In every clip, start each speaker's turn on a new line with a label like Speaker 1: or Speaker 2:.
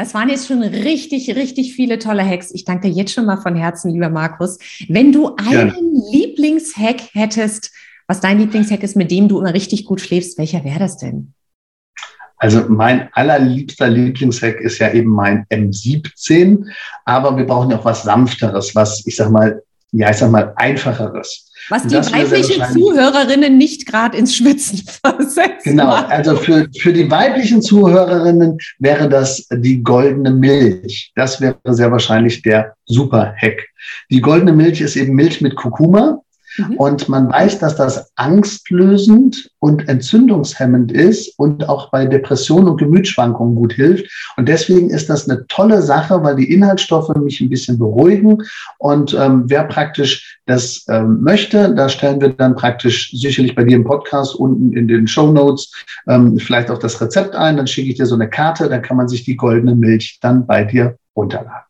Speaker 1: Das waren jetzt schon richtig, richtig viele tolle Hacks. Ich danke dir jetzt schon mal von Herzen, lieber Markus. Wenn du einen ja. Lieblingshack hättest, was dein Lieblingshack ist, mit dem du immer richtig gut schläfst, welcher wäre das denn?
Speaker 2: Also mein allerliebster Lieblingshack ist ja eben mein M17, aber wir brauchen ja auch was sanfteres, was ich sag mal, ja, ich sag mal einfacheres.
Speaker 1: Was die weiblichen Zuhörerinnen nicht gerade ins Schwitzen versetzt.
Speaker 2: Genau, also für, für die weiblichen Zuhörerinnen wäre das die goldene Milch. Das wäre sehr wahrscheinlich der Super-Hack. Die goldene Milch ist eben Milch mit Kurkuma. Mhm. Und man weiß, dass das angstlösend und entzündungshemmend ist und auch bei Depressionen und Gemütsschwankungen gut hilft. Und deswegen ist das eine tolle Sache, weil die Inhaltsstoffe mich ein bisschen beruhigen. Und ähm, wer praktisch das ähm, möchte, da stellen wir dann praktisch sicherlich bei dir im Podcast unten in den Show Notes ähm, vielleicht auch das Rezept ein. Dann schicke ich dir so eine Karte, dann kann man sich die goldene Milch dann bei dir runterladen.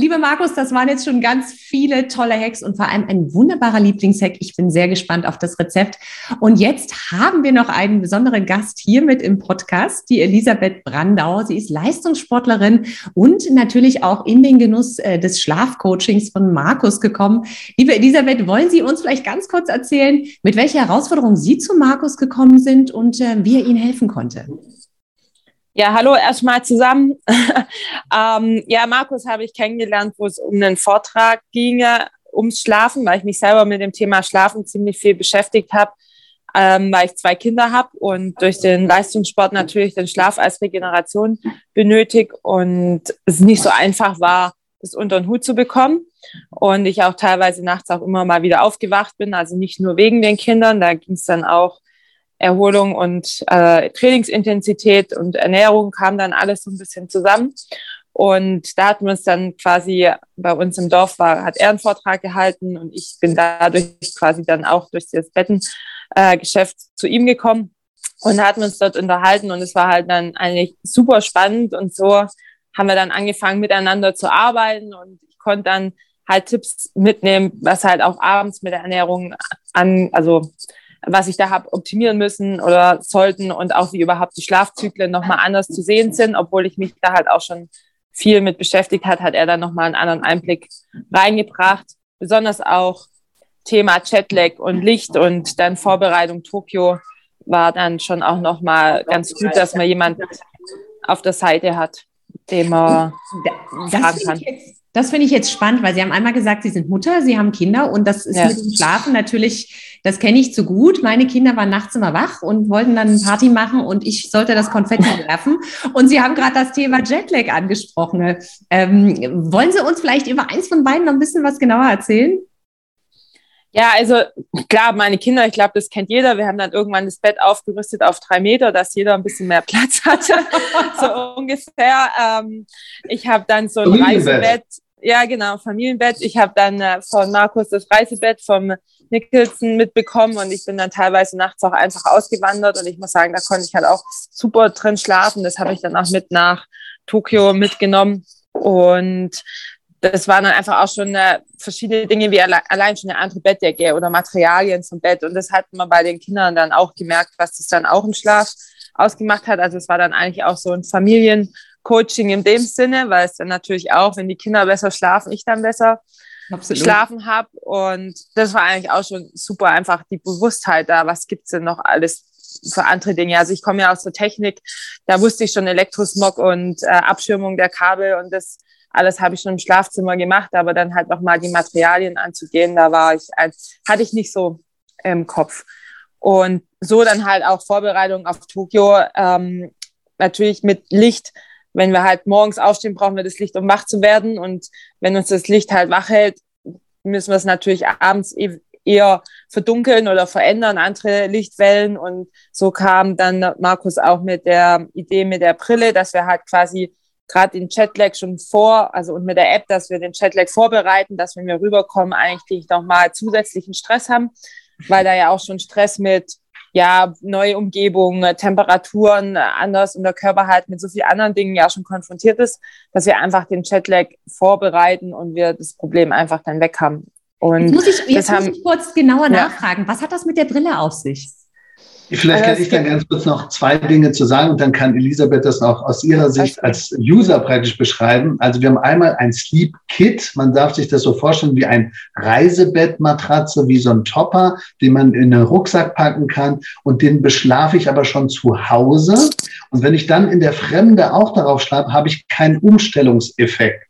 Speaker 1: Lieber Markus, das waren jetzt schon ganz viele tolle Hacks und vor allem ein wunderbarer Lieblingshack. Ich bin sehr gespannt auf das Rezept. Und jetzt haben wir noch einen besonderen Gast hier mit im Podcast, die Elisabeth Brandau. Sie ist Leistungssportlerin und natürlich auch in den Genuss äh, des Schlafcoachings von Markus gekommen. Liebe Elisabeth, wollen Sie uns vielleicht ganz kurz erzählen, mit welcher Herausforderung Sie zu Markus gekommen sind und äh, wie er Ihnen helfen konnte?
Speaker 3: Ja, hallo erstmal zusammen. ähm, ja, Markus habe ich kennengelernt, wo es um einen Vortrag ging, ums Schlafen, weil ich mich selber mit dem Thema Schlafen ziemlich viel beschäftigt habe, ähm, weil ich zwei Kinder habe und durch den Leistungssport natürlich den Schlaf als Regeneration benötigt und es nicht so einfach war, das unter den Hut zu bekommen. Und ich auch teilweise nachts auch immer mal wieder aufgewacht bin, also nicht nur wegen den Kindern, da ging es dann auch Erholung und äh, Trainingsintensität und Ernährung kam dann alles so ein bisschen zusammen. Und da hatten wir uns dann quasi bei uns im Dorf war, hat er einen Vortrag gehalten und ich bin dadurch quasi dann auch durch das Bettengeschäft äh, zu ihm gekommen und hatten uns dort unterhalten und es war halt dann eigentlich super spannend und so haben wir dann angefangen miteinander zu arbeiten und ich konnte dann halt Tipps mitnehmen, was halt auch abends mit der Ernährung an, also was ich da habe optimieren müssen oder sollten und auch wie überhaupt die Schlafzyklen nochmal anders zu sehen sind, obwohl ich mich da halt auch schon viel mit beschäftigt hat, hat er dann nochmal einen anderen Einblick reingebracht. Besonders auch Thema Jetlag und Licht und dann Vorbereitung Tokio war dann schon auch nochmal ganz gut, dass man jemand auf der Seite hat, dem man
Speaker 1: das fragen kann. Das finde ich jetzt spannend, weil Sie haben einmal gesagt, Sie sind Mutter, Sie haben Kinder und das ist ja. mit dem Schlafen natürlich, das kenne ich zu gut. Meine Kinder waren nachts immer wach und wollten dann eine Party machen und ich sollte das Konfetti werfen. Und Sie haben gerade das Thema Jetlag angesprochen. Ähm, wollen Sie uns vielleicht über eins von beiden noch ein bisschen was genauer erzählen?
Speaker 3: Ja, also klar, meine Kinder, ich glaube, das kennt jeder. Wir haben dann irgendwann das Bett aufgerüstet auf drei Meter, dass jeder ein bisschen mehr Platz hatte. so ungefähr. Ähm, ich habe dann so ein Reisebett. Ja, genau, Familienbett. Ich habe dann äh, von Markus das Reisebett vom Nicholson mitbekommen und ich bin dann teilweise nachts auch einfach ausgewandert und ich muss sagen, da konnte ich halt auch super drin schlafen. Das habe ich dann auch mit nach Tokio mitgenommen und das waren dann einfach auch schon äh, verschiedene Dinge, wie alle, allein schon eine andere Bettdecke oder Materialien zum Bett. Und das hat man bei den Kindern dann auch gemerkt, was das dann auch im Schlaf ausgemacht hat. Also es war dann eigentlich auch so ein Familiencoaching in dem Sinne, weil es dann natürlich auch, wenn die Kinder besser schlafen, ich dann besser Absolut. geschlafen habe. Und das war eigentlich auch schon super, einfach die Bewusstheit da, was gibt's denn noch alles für andere Dinge. Also ich komme ja aus der Technik, da wusste ich schon Elektrosmog und äh, Abschirmung der Kabel und das alles habe ich schon im Schlafzimmer gemacht, aber dann halt nochmal die Materialien anzugehen, da war ich, hatte ich nicht so im Kopf. Und so dann halt auch Vorbereitung auf Tokio, ähm, natürlich mit Licht. Wenn wir halt morgens aufstehen, brauchen wir das Licht, um wach zu werden. Und wenn uns das Licht halt wach hält, müssen wir es natürlich abends e-, eher verdunkeln oder verändern, andere Lichtwellen. Und so kam dann Markus auch mit der Idee mit der Brille, dass wir halt quasi gerade den Chatlag schon vor, also und mit der App, dass wir den Chatlag vorbereiten, dass wenn wir rüberkommen, eigentlich nochmal zusätzlichen Stress haben, weil da ja auch schon Stress mit ja, neue Umgebung, Temperaturen anders und der Körper halt mit so vielen anderen Dingen ja schon konfrontiert ist, dass wir einfach den Chatlag vorbereiten und wir das Problem einfach dann weg haben. Und
Speaker 1: jetzt muss ich, jetzt muss ich kurz genauer ja. nachfragen, was hat das mit der Brille auf sich?
Speaker 2: Vielleicht kann ich dann ganz kurz noch zwei Dinge zu sagen und dann kann Elisabeth das auch aus ihrer Sicht als User praktisch beschreiben. Also wir haben einmal ein Sleep Kit. Man darf sich das so vorstellen wie ein Reisebettmatratze, wie so ein Topper, den man in einen Rucksack packen kann und den beschlafe ich aber schon zu Hause. Und wenn ich dann in der Fremde auch darauf schlafe, habe ich keinen Umstellungseffekt.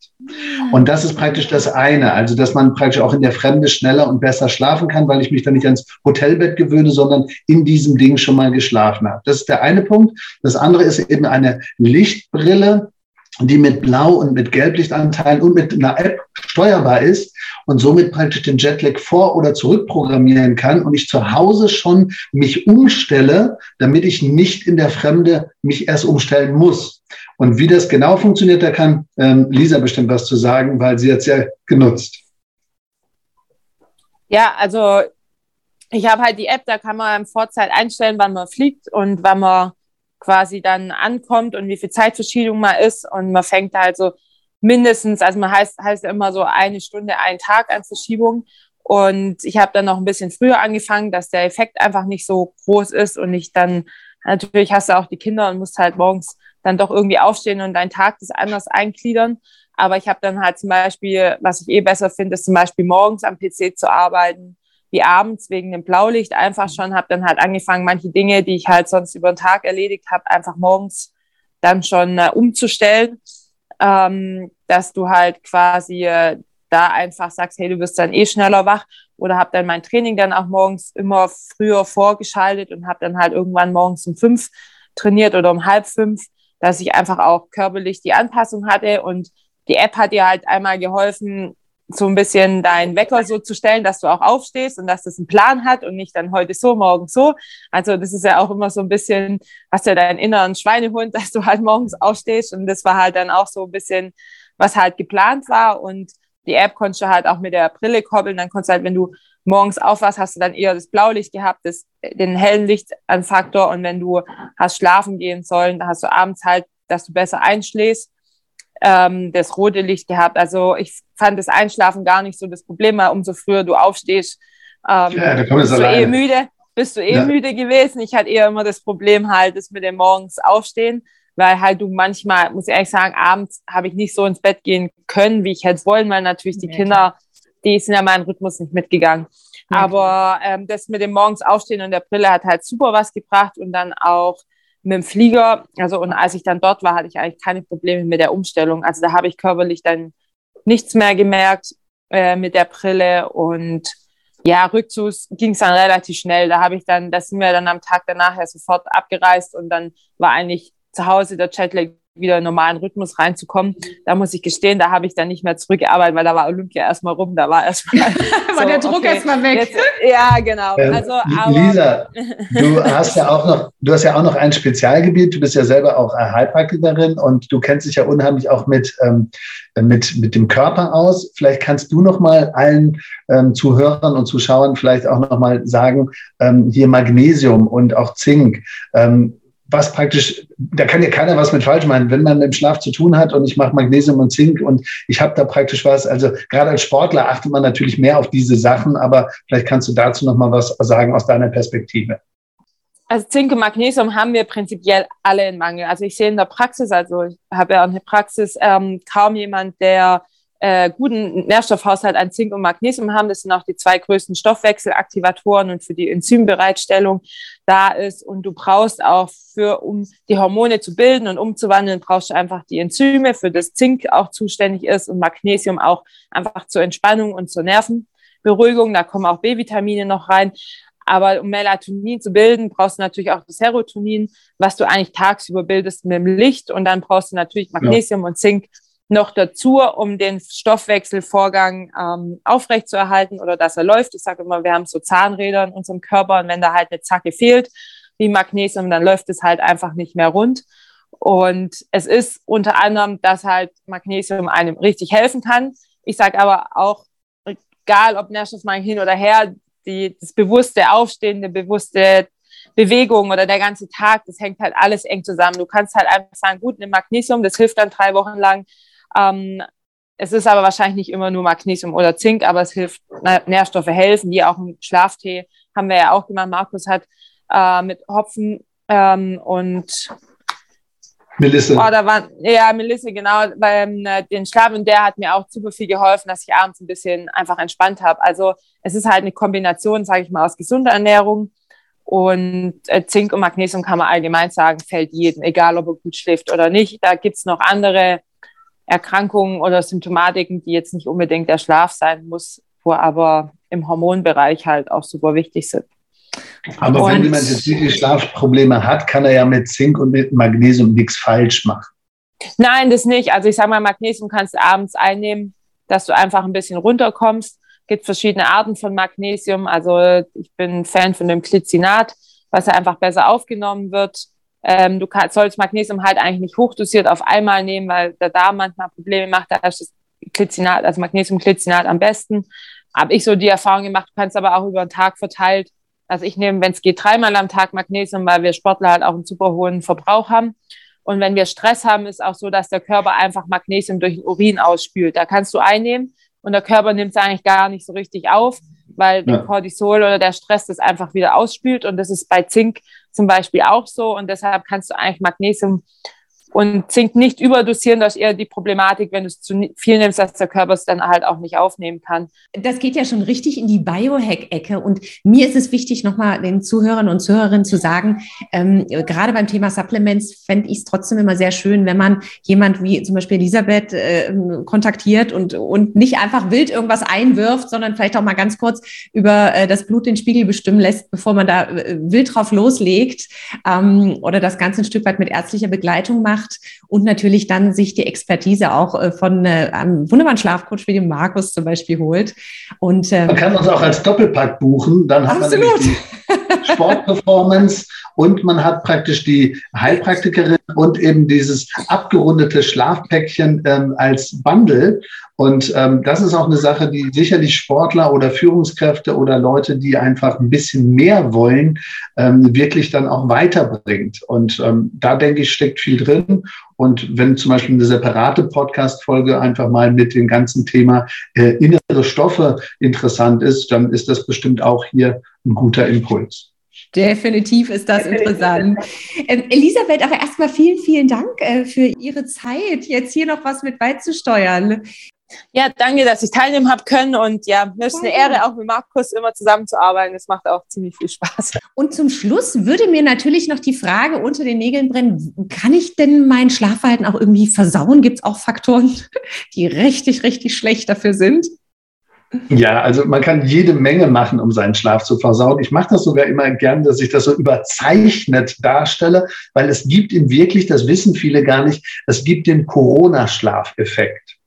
Speaker 2: Und das ist praktisch das eine, also dass man praktisch auch in der Fremde schneller und besser schlafen kann, weil ich mich dann nicht ans Hotelbett gewöhne, sondern in diesem Ding schon mal geschlafen habe. Das ist der eine Punkt. Das andere ist eben eine Lichtbrille, die mit Blau- und mit Gelblichtanteilen und mit einer App steuerbar ist und somit praktisch den Jetlag vor- oder zurückprogrammieren kann und ich zu Hause schon mich umstelle, damit ich nicht in der Fremde mich erst umstellen muss. Und wie das genau funktioniert, da kann ähm, Lisa bestimmt was zu sagen, weil sie hat es ja genutzt.
Speaker 3: Ja, also ich habe halt die App, da kann man im Vorzeit einstellen, wann man fliegt und wann man quasi dann ankommt und wie viel Zeitverschiebung man ist. Und man fängt halt so mindestens, also man heißt, heißt immer so eine Stunde, einen Tag an Verschiebung. Und ich habe dann noch ein bisschen früher angefangen, dass der Effekt einfach nicht so groß ist und ich dann, natürlich hast du auch die Kinder und musst halt morgens dann doch irgendwie aufstehen und deinen Tag das anders eingliedern. Aber ich habe dann halt zum Beispiel, was ich eh besser finde, ist zum Beispiel morgens am PC zu arbeiten, wie abends wegen dem Blaulicht einfach schon, habe dann halt angefangen, manche Dinge, die ich halt sonst über den Tag erledigt habe, einfach morgens dann schon äh, umzustellen, ähm, dass du halt quasi äh, da einfach sagst, hey, du wirst dann eh schneller wach. Oder habe dann mein Training dann auch morgens immer früher vorgeschaltet und habe dann halt irgendwann morgens um fünf trainiert oder um halb fünf, dass ich einfach auch körperlich die Anpassung hatte und die App hat dir halt einmal geholfen, so ein bisschen deinen Wecker so zu stellen, dass du auch aufstehst und dass das einen Plan hat und nicht dann heute so, morgen so. Also das ist ja auch immer so ein bisschen, hast ja deinen inneren Schweinehund, dass du halt morgens aufstehst und das war halt dann auch so ein bisschen, was halt geplant war und die App konntest du halt auch mit der Brille koppeln, dann konntest du halt, wenn du morgens aufwachst, hast du dann eher das Blaulicht gehabt, das, den hellen Lichtanfaktor und wenn du hast schlafen gehen sollen, dann hast du abends halt, dass du besser einschläfst, ähm, das rote Licht gehabt. Also ich fand das Einschlafen gar nicht so das Problem, weil umso früher du aufstehst, ähm, ja, bist du eh müde, bist du eh ja. müde gewesen. Ich hatte eher immer das Problem halt, das mit dem morgens Aufstehen, weil halt du manchmal, muss ich ehrlich sagen, abends habe ich nicht so ins Bett gehen können, wie ich hätte wollen, weil natürlich die ja, Kinder die sind ja meinen Rhythmus nicht mitgegangen. Okay. Aber ähm, das mit dem morgens aufstehen und der Brille hat halt super was gebracht und dann auch mit dem Flieger, also und als ich dann dort war, hatte ich eigentlich keine Probleme mit der Umstellung. Also da habe ich körperlich dann nichts mehr gemerkt äh, mit der Brille und ja, Rückzug ging es dann relativ schnell. Da habe ich dann, da sind wir dann am Tag danach ja sofort abgereist und dann war eigentlich zu Hause der Chatlag wieder in normalen Rhythmus reinzukommen. Da muss ich gestehen, da habe ich dann nicht mehr zurückgearbeitet, weil da war Olympia erstmal rum, da war erstmal
Speaker 1: war der Druck okay, erstmal weg. Jetzt,
Speaker 3: ja, genau. Ähm, also,
Speaker 2: aber, Lisa, du hast ja auch noch, du hast ja auch noch ein Spezialgebiet. Du bist ja selber auch Heilpraktikerin und du kennst dich ja unheimlich auch mit ähm, mit mit dem Körper aus. Vielleicht kannst du noch mal allen ähm, Zuhörern und Zuschauern vielleicht auch noch mal sagen, ähm, hier Magnesium und auch Zink. Was praktisch, da kann ja keiner was mit falsch meinen, wenn man im Schlaf zu tun hat und ich mache Magnesium und Zink und ich habe da praktisch was. Also gerade als Sportler achtet man natürlich mehr auf diese Sachen, aber vielleicht kannst du dazu noch mal was sagen aus deiner Perspektive.
Speaker 3: Also Zink und Magnesium haben wir prinzipiell alle in Mangel. Also ich sehe in der Praxis, also ich habe ja auch eine Praxis, ähm, kaum jemand, der äh, guten Nährstoffhaushalt an Zink und Magnesium haben. Das sind auch die zwei größten Stoffwechselaktivatoren und für die Enzymbereitstellung da ist. Und du brauchst auch für, um die Hormone zu bilden und umzuwandeln, brauchst du einfach die Enzyme, für das Zink auch zuständig ist und Magnesium auch einfach zur Entspannung und zur Nervenberuhigung. Da kommen auch B-Vitamine noch rein. Aber um Melatonin zu bilden, brauchst du natürlich auch das Serotonin, was du eigentlich tagsüber bildest mit dem Licht. Und dann brauchst du natürlich Magnesium ja. und Zink, noch dazu, um den Stoffwechselvorgang ähm, aufrechtzuerhalten oder dass er läuft. Ich sage immer, wir haben so Zahnräder in unserem Körper und wenn da halt eine Zacke fehlt, wie Magnesium, dann läuft es halt einfach nicht mehr rund. Und es ist unter anderem, dass halt Magnesium einem richtig helfen kann. Ich sage aber auch, egal ob Nährstoffmangel hin oder her, die, das bewusste Aufstehen, die bewusste Bewegung oder der ganze Tag, das hängt halt alles eng zusammen. Du kannst halt einfach sagen, gut, nimm Magnesium, das hilft dann drei Wochen lang. Ähm, es ist aber wahrscheinlich nicht immer nur Magnesium oder Zink, aber es hilft, Nährstoffe helfen, wie auch ein Schlaftee haben wir ja auch gemacht. Markus hat äh, mit Hopfen ähm, und
Speaker 2: Melisse.
Speaker 3: Oh, da waren, ja, Melisse, genau, weil äh, den Schlaf und der hat mir auch super viel geholfen, dass ich abends ein bisschen einfach entspannt habe. Also es ist halt eine Kombination, sage ich mal, aus gesunder Ernährung und äh, Zink und Magnesium kann man allgemein sagen, fällt jedem, egal ob er gut schläft oder nicht. Da gibt's noch andere Erkrankungen oder Symptomatiken, die jetzt nicht unbedingt der Schlaf sein muss, wo aber im Hormonbereich halt auch super wichtig sind.
Speaker 2: Aber und wenn jemand jetzt wirklich Schlafprobleme hat, kann er ja mit Zink und mit Magnesium nichts falsch machen.
Speaker 3: Nein, das nicht. Also ich sage mal, Magnesium kannst du abends einnehmen, dass du einfach ein bisschen runterkommst. Es gibt verschiedene Arten von Magnesium. Also ich bin Fan von dem Glycinat, was ja einfach besser aufgenommen wird. Ähm, du kann, sollst Magnesium halt eigentlich nicht hochdosiert auf einmal nehmen, weil der Darm manchmal Probleme macht. Da ist das Glycinat, also Magnesium-Glycinat am besten. Habe ich so die Erfahrung gemacht, du kannst aber auch über den Tag verteilt also ich nehme, wenn es geht, dreimal am Tag Magnesium, weil wir Sportler halt auch einen super hohen Verbrauch haben. Und wenn wir Stress haben, ist auch so, dass der Körper einfach Magnesium durch den Urin ausspült. Da kannst du einnehmen und der Körper nimmt es eigentlich gar nicht so richtig auf, weil ja. der Cortisol oder der Stress das einfach wieder ausspült. Und das ist bei Zink zum Beispiel auch so. Und deshalb kannst du eigentlich Magnesium und Zink nicht überdosieren, das ist eher die Problematik, wenn du es zu viel nimmst, dass der Körper es dann halt auch nicht aufnehmen kann.
Speaker 1: Das geht ja schon richtig in die Biohack-Ecke. Und mir ist es wichtig, nochmal den Zuhörern und Zuhörerinnen zu sagen, ähm, gerade beim Thema Supplements fände ich es trotzdem immer sehr schön, wenn man jemand wie zum Beispiel Elisabeth äh, kontaktiert und, und nicht einfach wild irgendwas einwirft, sondern vielleicht auch mal ganz kurz über äh, das Blut den Spiegel bestimmen lässt, bevor man da äh, wild drauf loslegt ähm, oder das Ganze ein Stück weit mit ärztlicher Begleitung macht macht und natürlich dann sich die Expertise auch äh, von äh, einem wunderbaren Schlafcoach wie dem Markus zum Beispiel holt. Und,
Speaker 2: ähm, Man kann uns auch als Doppelpack buchen, dann hat absolut. man Sportperformance und man hat praktisch die Heilpraktikerin und eben dieses abgerundete Schlafpäckchen ähm, als Bundle. Und ähm, das ist auch eine Sache, die sicherlich Sportler oder Führungskräfte oder Leute, die einfach ein bisschen mehr wollen, ähm, wirklich dann auch weiterbringt. Und ähm, da denke ich, steckt viel drin. Und wenn zum Beispiel eine separate Podcast-Folge einfach mal mit dem ganzen Thema äh, innere Stoffe interessant ist, dann ist das bestimmt auch hier ein guter Impuls.
Speaker 1: Definitiv ist das interessant. Ähm, Elisabeth, aber erstmal vielen, vielen Dank äh, für Ihre Zeit, jetzt hier noch was mit beizusteuern.
Speaker 3: Ja, danke, dass ich teilnehmen habe können und ja, mir ist eine Ehre, auch mit Markus immer zusammenzuarbeiten. Das macht auch ziemlich viel Spaß.
Speaker 1: Und zum Schluss würde mir natürlich noch die Frage unter den Nägeln brennen, kann ich denn mein Schlafverhalten auch irgendwie versauen? Gibt es auch Faktoren, die richtig, richtig schlecht dafür sind?
Speaker 2: Ja, also man kann jede Menge machen, um seinen Schlaf zu versauen. Ich mache das sogar immer gern, dass ich das so überzeichnet darstelle, weil es gibt ihn wirklich, das wissen viele gar nicht, es gibt den Corona-Schlafeffekt.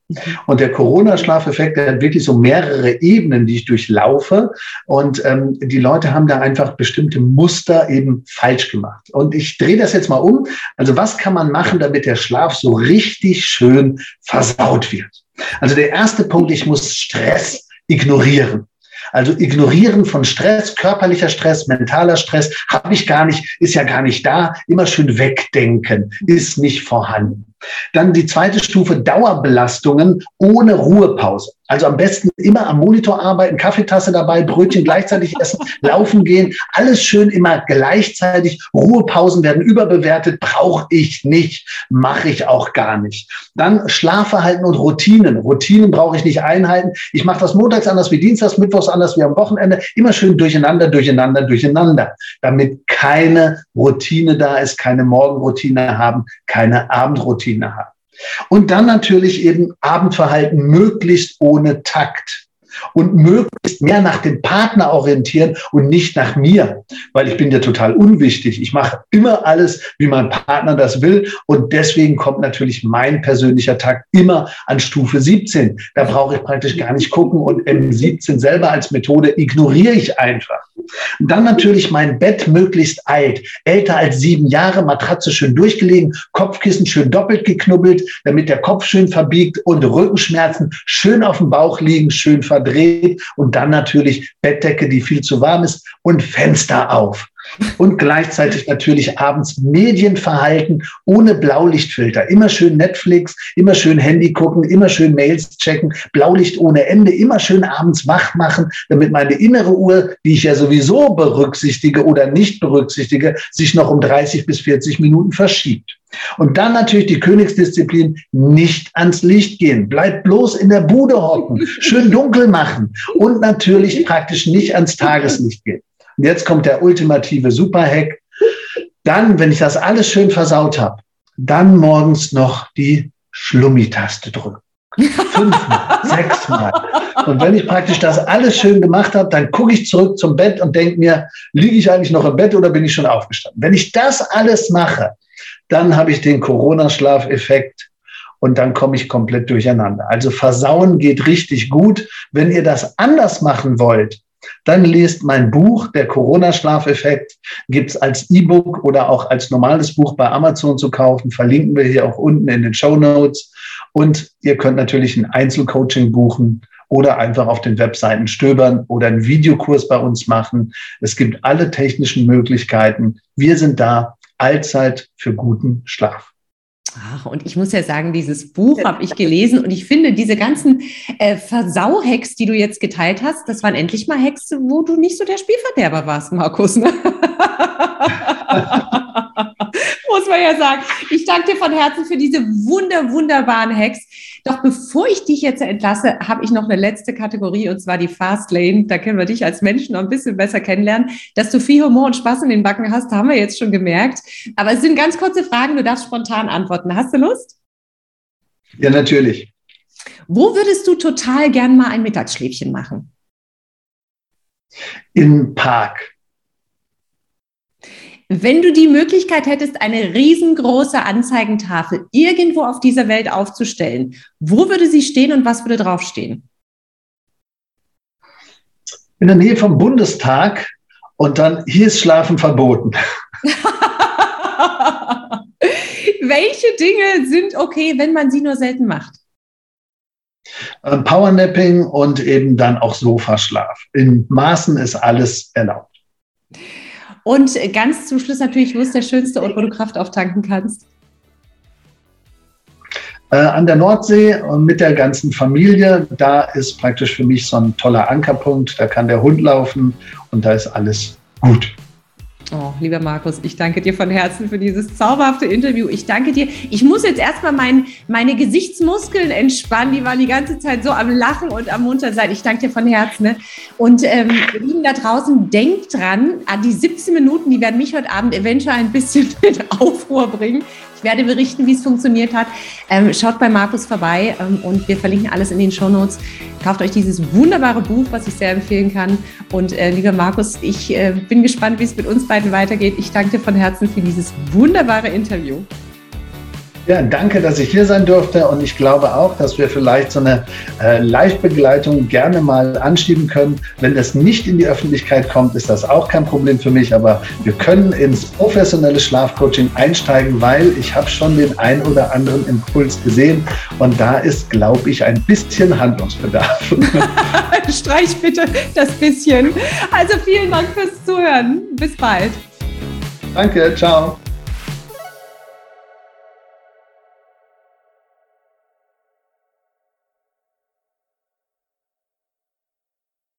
Speaker 2: Und der Corona-Schlafeffekt, der hat wirklich so mehrere Ebenen, die ich durchlaufe. Und ähm, die Leute haben da einfach bestimmte Muster eben falsch gemacht. Und ich drehe das jetzt mal um. Also was kann man machen, damit der Schlaf so richtig schön versaut wird? Also der erste Punkt, ich muss Stress ignorieren. Also ignorieren von Stress, körperlicher Stress, mentaler Stress, habe ich gar nicht, ist ja gar nicht da. Immer schön wegdenken, ist nicht vorhanden. Dann die zweite Stufe Dauerbelastungen ohne Ruhepause. Also am besten immer am Monitor arbeiten, Kaffeetasse dabei, Brötchen gleichzeitig essen, laufen gehen, alles schön immer gleichzeitig. Ruhepausen werden überbewertet, brauche ich nicht, mache ich auch gar nicht. Dann Schlafverhalten und Routinen. Routinen brauche ich nicht einhalten. Ich mache das montags anders wie dienstags, mittwochs anders wie am Wochenende. Immer schön durcheinander, durcheinander, durcheinander, damit keine Routine da ist, keine Morgenroutine haben, keine Abendroutine haben. Und dann natürlich eben Abendverhalten möglichst ohne Takt und möglichst mehr nach dem Partner orientieren und nicht nach mir, weil ich bin ja total unwichtig. Ich mache immer alles, wie mein Partner das will und deswegen kommt natürlich mein persönlicher Takt immer an Stufe 17. Da brauche ich praktisch gar nicht gucken und M17 selber als Methode ignoriere ich einfach. Und dann natürlich mein Bett möglichst alt, älter als sieben Jahre, Matratze schön durchgelegen, Kopfkissen schön doppelt geknubbelt, damit der Kopf schön verbiegt und Rückenschmerzen schön auf dem Bauch liegen, schön verdreht und dann natürlich Bettdecke, die viel zu warm ist und Fenster auf. Und gleichzeitig natürlich abends Medienverhalten ohne Blaulichtfilter. Immer schön Netflix, immer schön Handy gucken, immer schön Mails checken, Blaulicht ohne Ende, immer schön abends wach machen, damit meine innere Uhr, die ich ja sowieso berücksichtige oder nicht berücksichtige, sich noch um 30 bis 40 Minuten verschiebt. Und dann natürlich die Königsdisziplin, nicht ans Licht gehen. Bleibt bloß in der Bude hocken, schön dunkel machen und natürlich praktisch nicht ans Tageslicht gehen. Und jetzt kommt der ultimative Superhack. Dann, wenn ich das alles schön versaut habe, dann morgens noch die Schlummi-Taste drücken. Fünfmal, sechsmal. Und wenn ich praktisch das alles schön gemacht habe, dann gucke ich zurück zum Bett und denke mir, liege ich eigentlich noch im Bett oder bin ich schon aufgestanden? Wenn ich das alles mache, dann habe ich den Corona-Schlafeffekt und dann komme ich komplett durcheinander. Also versauen geht richtig gut. Wenn ihr das anders machen wollt, dann lest mein Buch, der Corona-Schlafeffekt, gibt's als E-Book oder auch als normales Buch bei Amazon zu kaufen. Verlinken wir hier auch unten in den Show Notes. Und ihr könnt natürlich ein Einzelcoaching buchen oder einfach auf den Webseiten stöbern oder einen Videokurs bei uns machen. Es gibt alle technischen Möglichkeiten. Wir sind da allzeit für guten Schlaf.
Speaker 1: Ach, und ich muss ja sagen, dieses Buch habe ich gelesen und ich finde, diese ganzen äh, Versau-Hacks, die du jetzt geteilt hast, das waren endlich mal Hacks, wo du nicht so der Spielverderber warst, Markus. Ne? man ja sagen. Ich danke dir von Herzen für diese wunder, wunderbaren Hacks. Doch bevor ich dich jetzt entlasse, habe ich noch eine letzte Kategorie und zwar die Fast Lane. Da können wir dich als Menschen noch ein bisschen besser kennenlernen. Dass du viel Humor und Spaß in den Backen hast, haben wir jetzt schon gemerkt. Aber es sind ganz kurze Fragen, du darfst spontan antworten. Hast du Lust?
Speaker 2: Ja, natürlich.
Speaker 1: Wo würdest du total gern mal ein Mittagsschläfchen machen?
Speaker 2: Im Park.
Speaker 1: Wenn du die Möglichkeit hättest, eine riesengroße Anzeigentafel irgendwo auf dieser Welt aufzustellen, wo würde sie stehen und was würde draufstehen?
Speaker 2: In der Nähe vom Bundestag und dann hier ist Schlafen verboten.
Speaker 1: Welche Dinge sind okay, wenn man sie nur selten macht?
Speaker 2: Ähm, Powernapping und eben dann auch Sofaschlaf. In Maßen ist alles erlaubt.
Speaker 1: Und ganz zum Schluss natürlich, wo ist der schönste Ort, wo du Kraft auftanken kannst?
Speaker 2: Äh, an der Nordsee und mit der ganzen Familie. Da ist praktisch für mich so ein toller Ankerpunkt. Da kann der Hund laufen und da ist alles gut.
Speaker 1: Oh, lieber Markus, ich danke dir von Herzen für dieses zauberhafte Interview. Ich danke dir. Ich muss jetzt erstmal mein, meine Gesichtsmuskeln entspannen. Die waren die ganze Zeit so am Lachen und am munter sein. Ich danke dir von Herzen. Ne? Und ähm, Lieben da draußen, denkt dran, an die 17 Minuten, die werden mich heute Abend eventuell ein bisschen in Aufruhr bringen. Werde berichten, wie es funktioniert hat. Ähm, schaut bei Markus vorbei ähm, und wir verlinken alles in den Show Notes. Kauft euch dieses wunderbare Buch, was ich sehr empfehlen kann. Und äh, lieber Markus, ich äh, bin gespannt, wie es mit uns beiden weitergeht. Ich danke dir von Herzen für dieses wunderbare Interview.
Speaker 2: Ja, danke, dass ich hier sein durfte und ich glaube auch, dass wir vielleicht so eine äh, Live-Begleitung gerne mal anschieben können. Wenn das nicht in die Öffentlichkeit kommt, ist das auch kein Problem für mich, aber wir können ins professionelle Schlafcoaching einsteigen, weil ich habe schon den ein oder anderen Impuls gesehen und da ist, glaube ich, ein bisschen Handlungsbedarf.
Speaker 1: Streich bitte das bisschen. Also vielen Dank fürs Zuhören. Bis bald.
Speaker 2: Danke, ciao.